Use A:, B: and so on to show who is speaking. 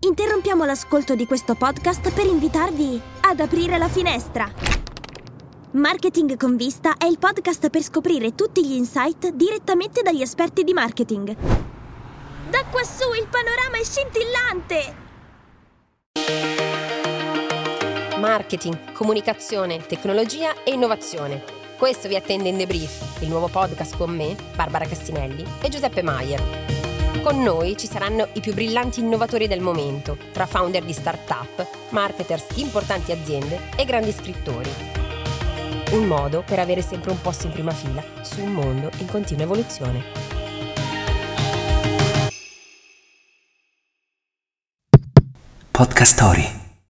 A: Interrompiamo l'ascolto di questo podcast per invitarvi ad aprire la finestra. Marketing con vista è il podcast per scoprire tutti gli insight direttamente dagli esperti di marketing. Da quassù il panorama è scintillante!
B: Marketing, comunicazione, tecnologia e innovazione. Questo vi attende in The Brief, il nuovo podcast con me, Barbara Castinelli e Giuseppe Maier. Con noi ci saranno i più brillanti innovatori del momento, tra founder di start-up, marketers di importanti aziende e grandi scrittori. Un modo per avere sempre un posto in prima fila su un mondo in continua evoluzione.
C: Podcast Story.